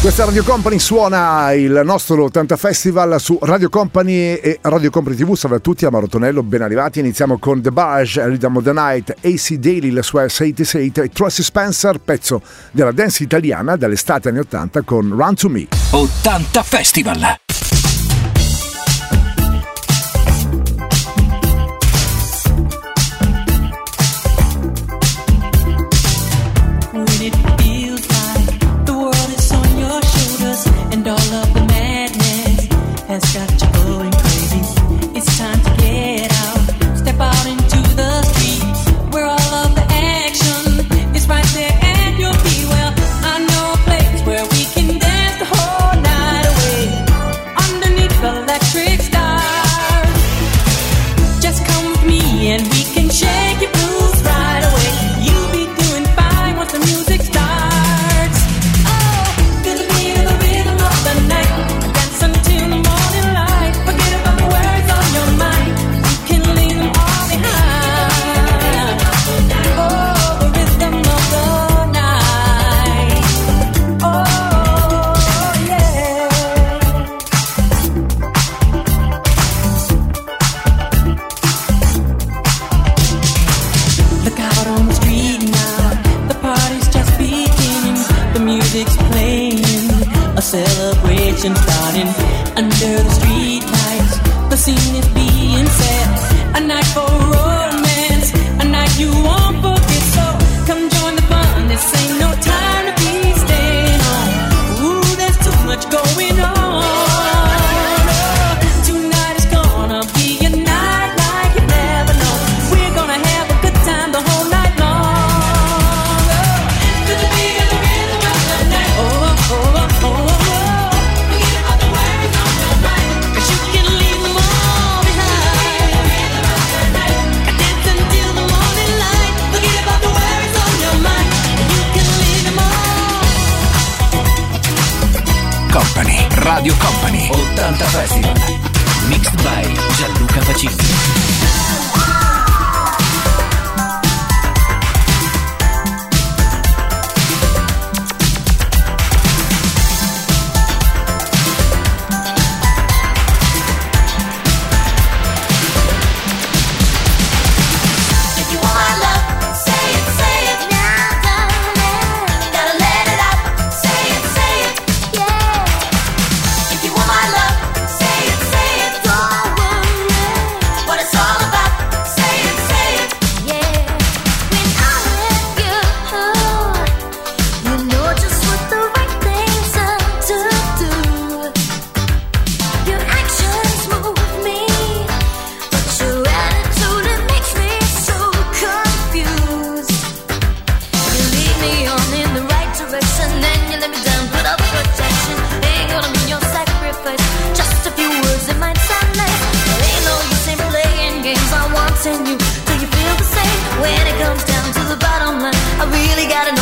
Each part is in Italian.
Questa Radio Company suona il nostro 80 Festival su Radio Company e Radio Company TV. Salve a tutti, Amaro Tonello, ben arrivati. Iniziamo con The Barge, Rhythm of the Night, AC Daily, la sua 86 e Tracy Spencer, pezzo della dance italiana dall'estate anni 80 con Run to Me. 80 Festival. What it's all got enough.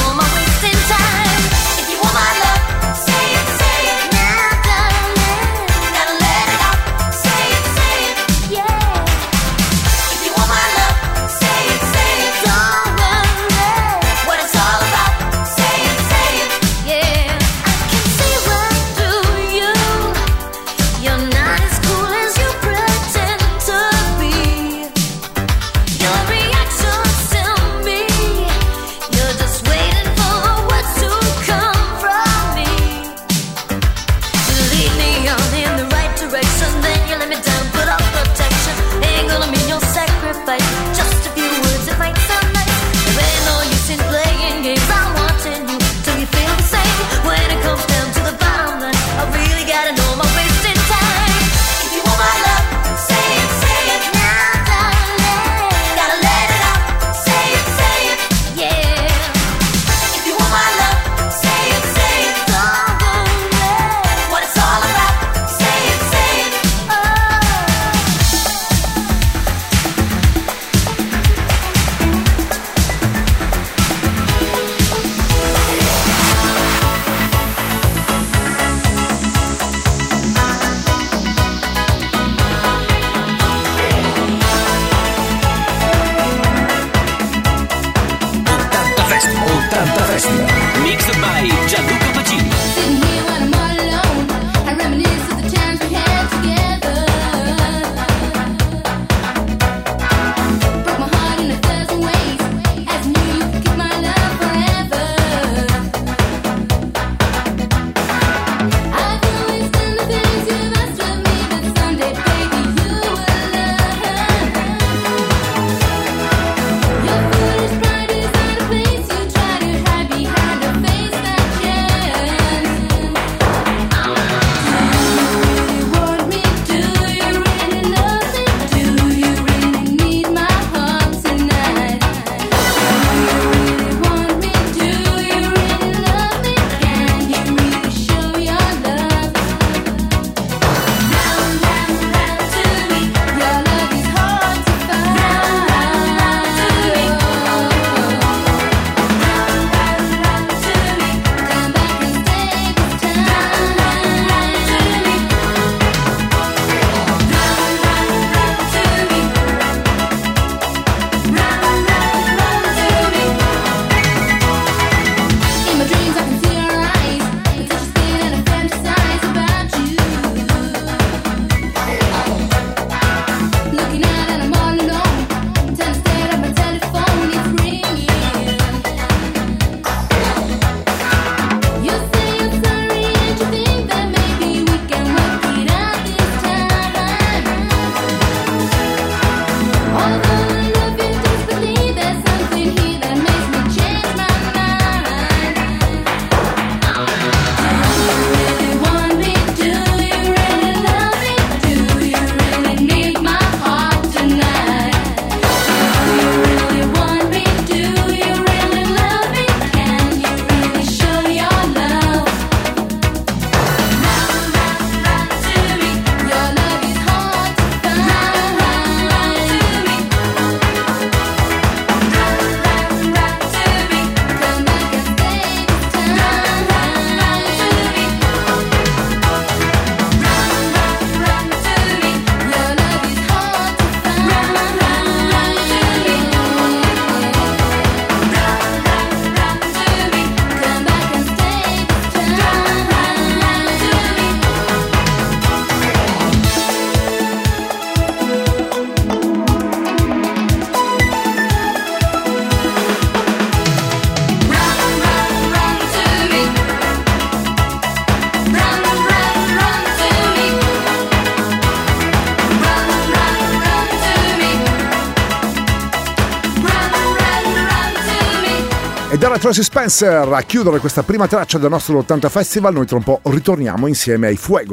Tracy Spencer a chiudere questa prima traccia del nostro 80 Festival. Noi tra un po' ritorniamo insieme ai Fuego.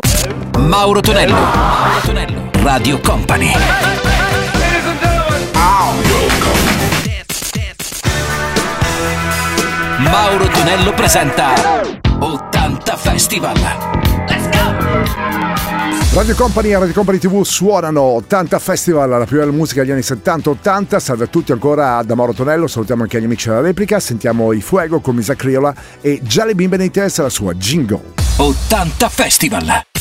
Mauro Tonello, Mauro Tonello, Radio Company. Mauro Tonello presenta 80 Festival. Radio Company e Radio Company TV suonano 80 Festival, la più bella musica degli anni 70-80. Salve a tutti ancora da Mauro Tonello, salutiamo anche gli amici della replica, sentiamo i Fuego con Misa Criola e Gialli Bimbe nei testa la sua Jingle. 80 Festival!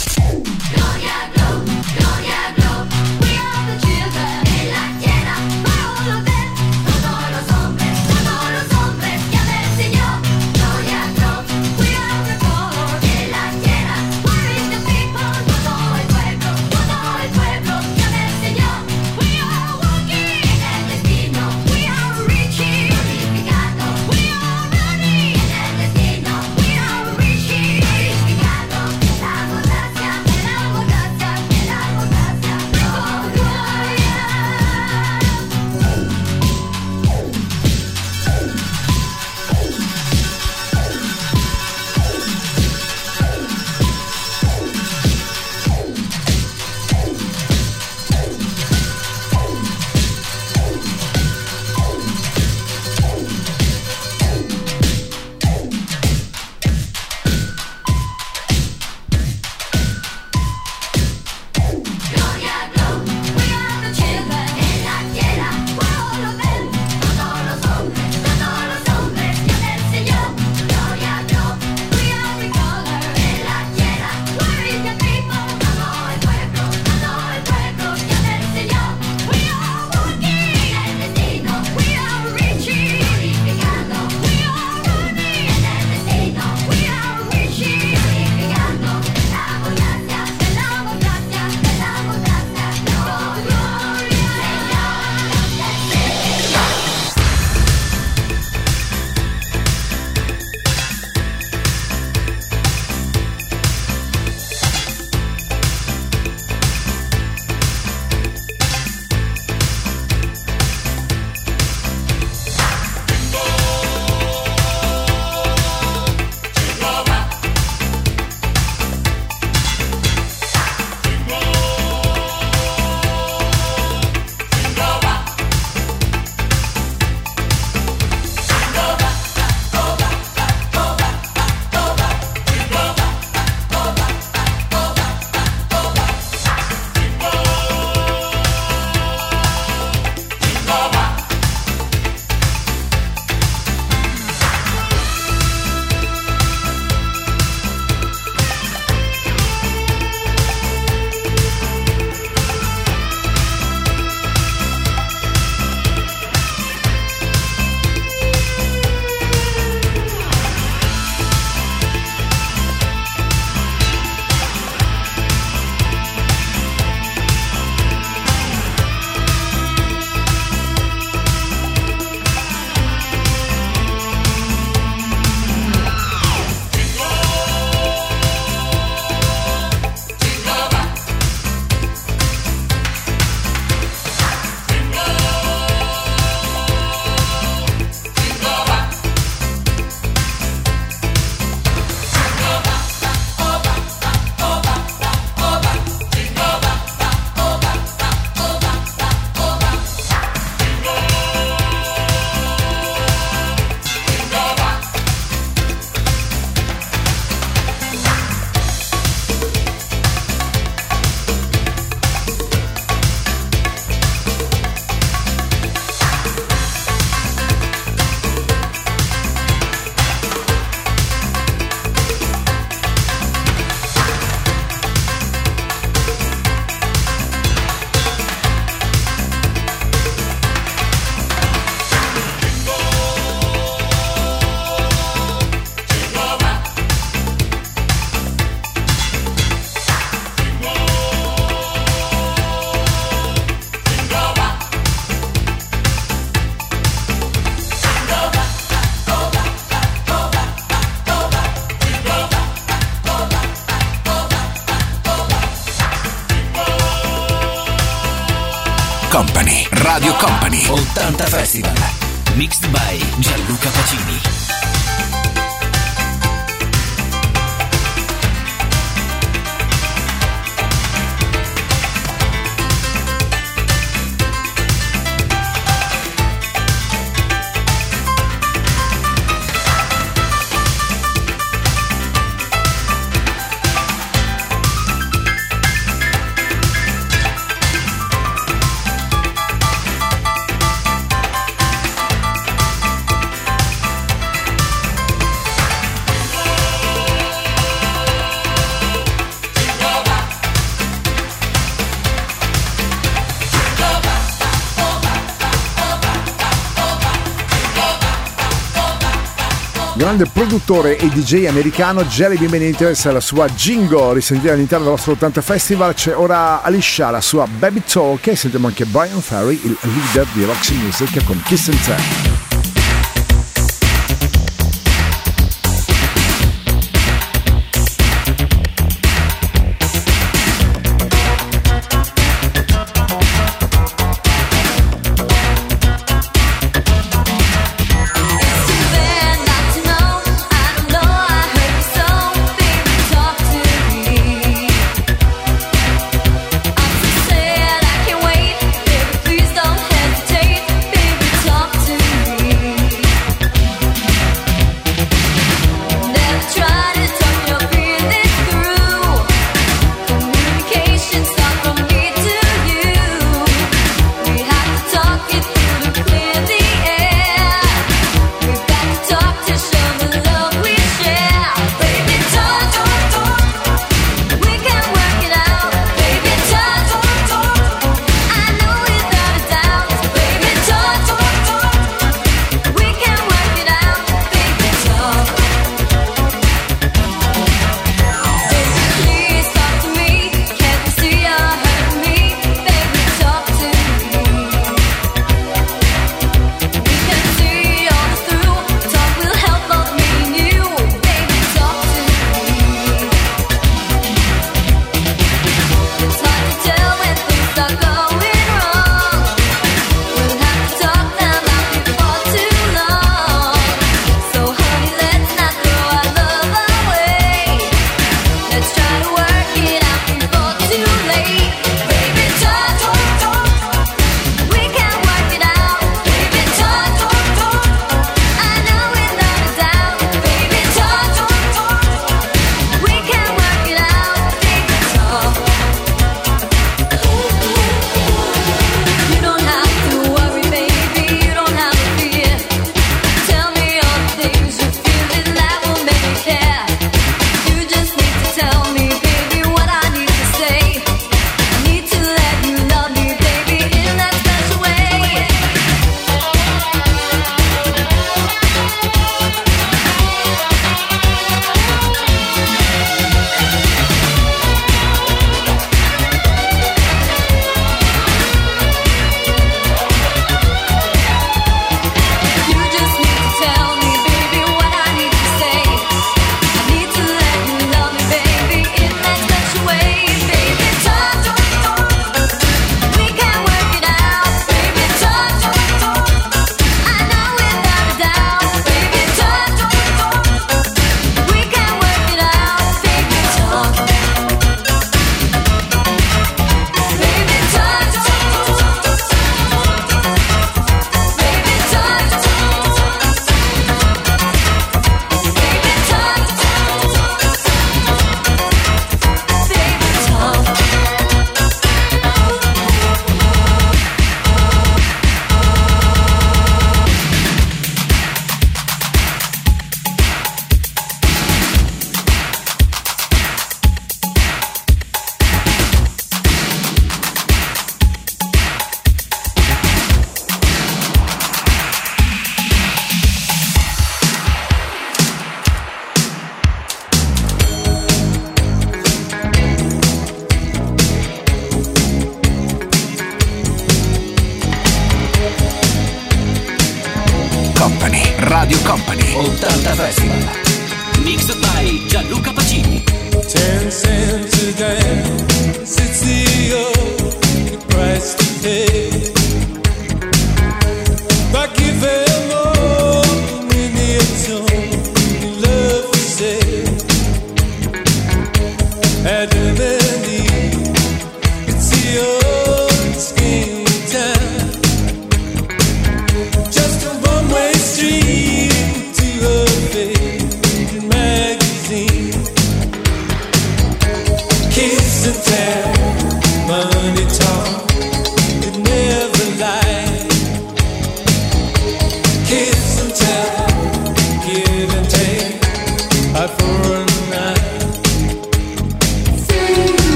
grande produttore e DJ americano Jerry Benitez e la sua jingle risentita all'interno del nostro 80 Festival c'è ora Alicia la sua Baby Talk e sentiamo anche Brian Ferry il leader di Roxy Music con Kiss and Tell.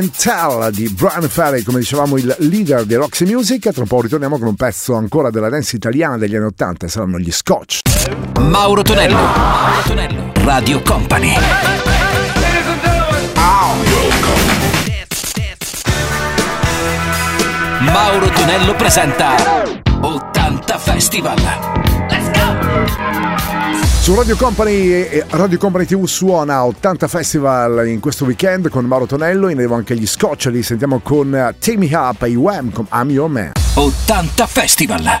And Tell di Brian Ferry, come dicevamo il leader di Roxy Music. Tra un po' ritorniamo con un pezzo ancora della dance italiana degli anni 80, saranno gli Scotch. Mauro Tonello. Mauro Tonello. Radio Company. Mauro Tonello presenta 80 Festival. Let's go! Su Radio Company e Radio Company TV suona 80 Festival in questo weekend con Mauro Tonello, in arrivo anche gli Scotch, li sentiamo con eh, Me Up e Wham con I'm Your Man. 80 Festival.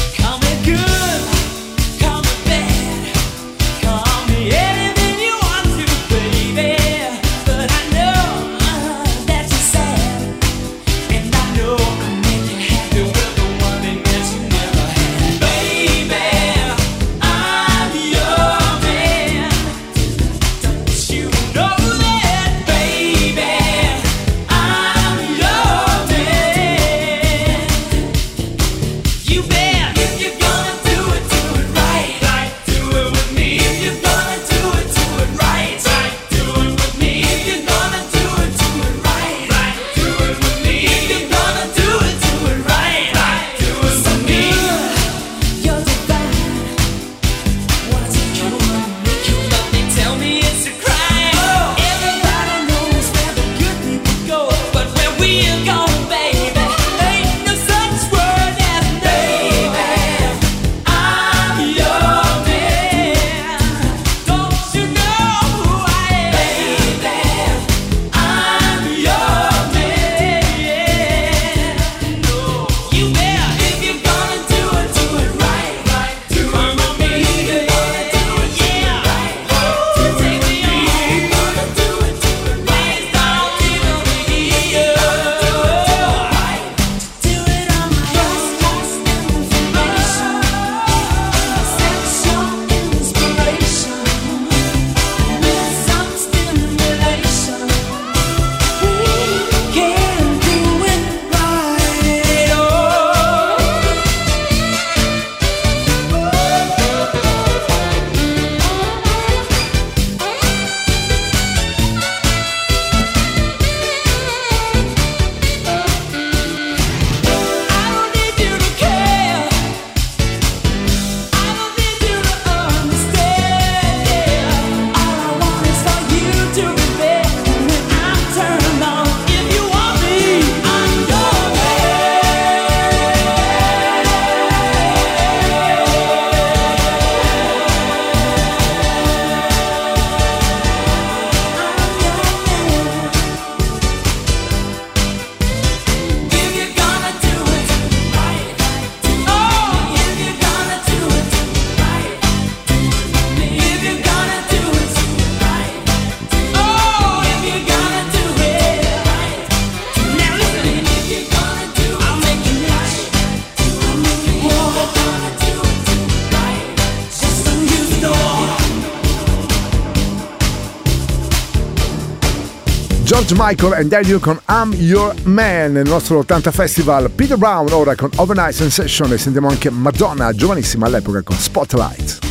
Michael and Daniel con I'm Your Man nel nostro 80 Festival. Peter Brown ora con Overnight Sensation e sentiamo anche Madonna, giovanissima all'epoca, con Spotlight.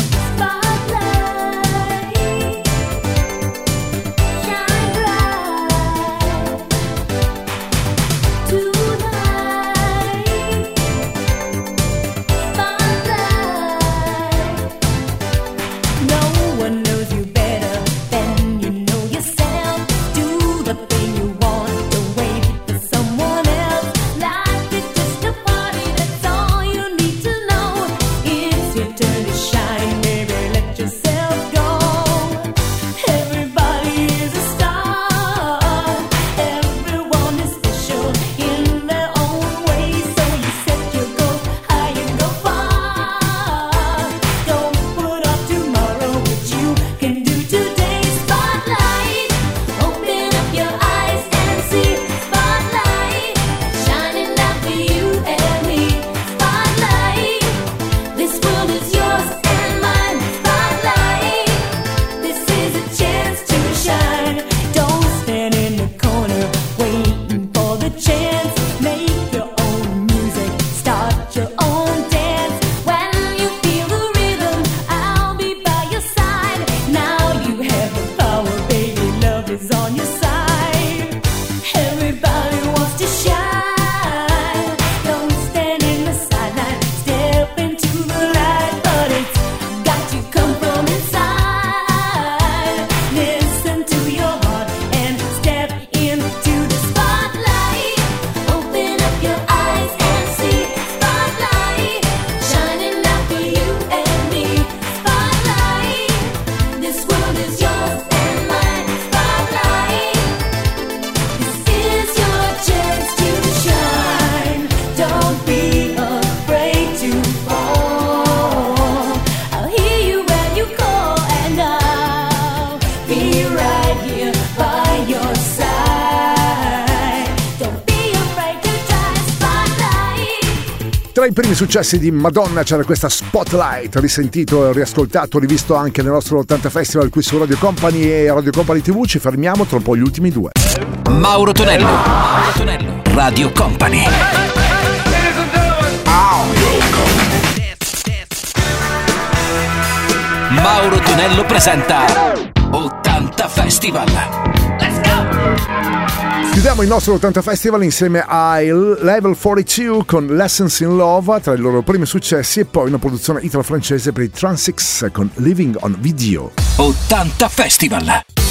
successi di Madonna c'era questa Spotlight, risentito, riascoltato, rivisto anche nel nostro 80 Festival qui su Radio Company e Radio Company TV. Ci fermiamo tra un po' gli ultimi due. Mauro Tonello, Mauro Tonello, Radio Company. Mauro Tonello presenta 80 Festival. Let's go! Chiudiamo il nostro 80 Festival insieme ai Level 42 con Lessons in Love tra i loro primi successi e poi una produzione italo-francese per i Transix con Living on Video. 80 Festival!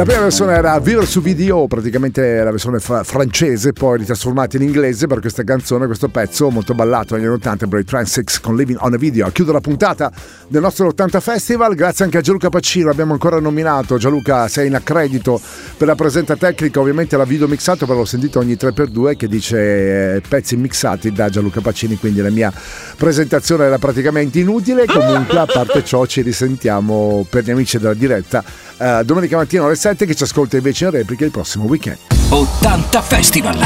La prima versione era Vivere su video, praticamente la versione fra- francese, poi ritrasformata in inglese per questa canzone, questo pezzo molto ballato negli anni 80, Bray Trans 6 con Living on a Video. A chiudere la puntata del nostro 80 Festival, grazie anche a Gianluca Pacino, abbiamo ancora nominato. Gianluca, sei in accredito per la presenza tecnica, ovviamente la video mixato, però l'ho sentito ogni 3x2 che dice eh, pezzi mixati da Gianluca Pacini, quindi la mia presentazione era praticamente inutile. Comunque, a parte ciò, ci risentiamo per gli amici della diretta eh, domenica mattina alle 7 che ci ascolta invece in replica il prossimo weekend. 80 Festival.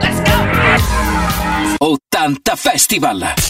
Let's go! 80 Festival.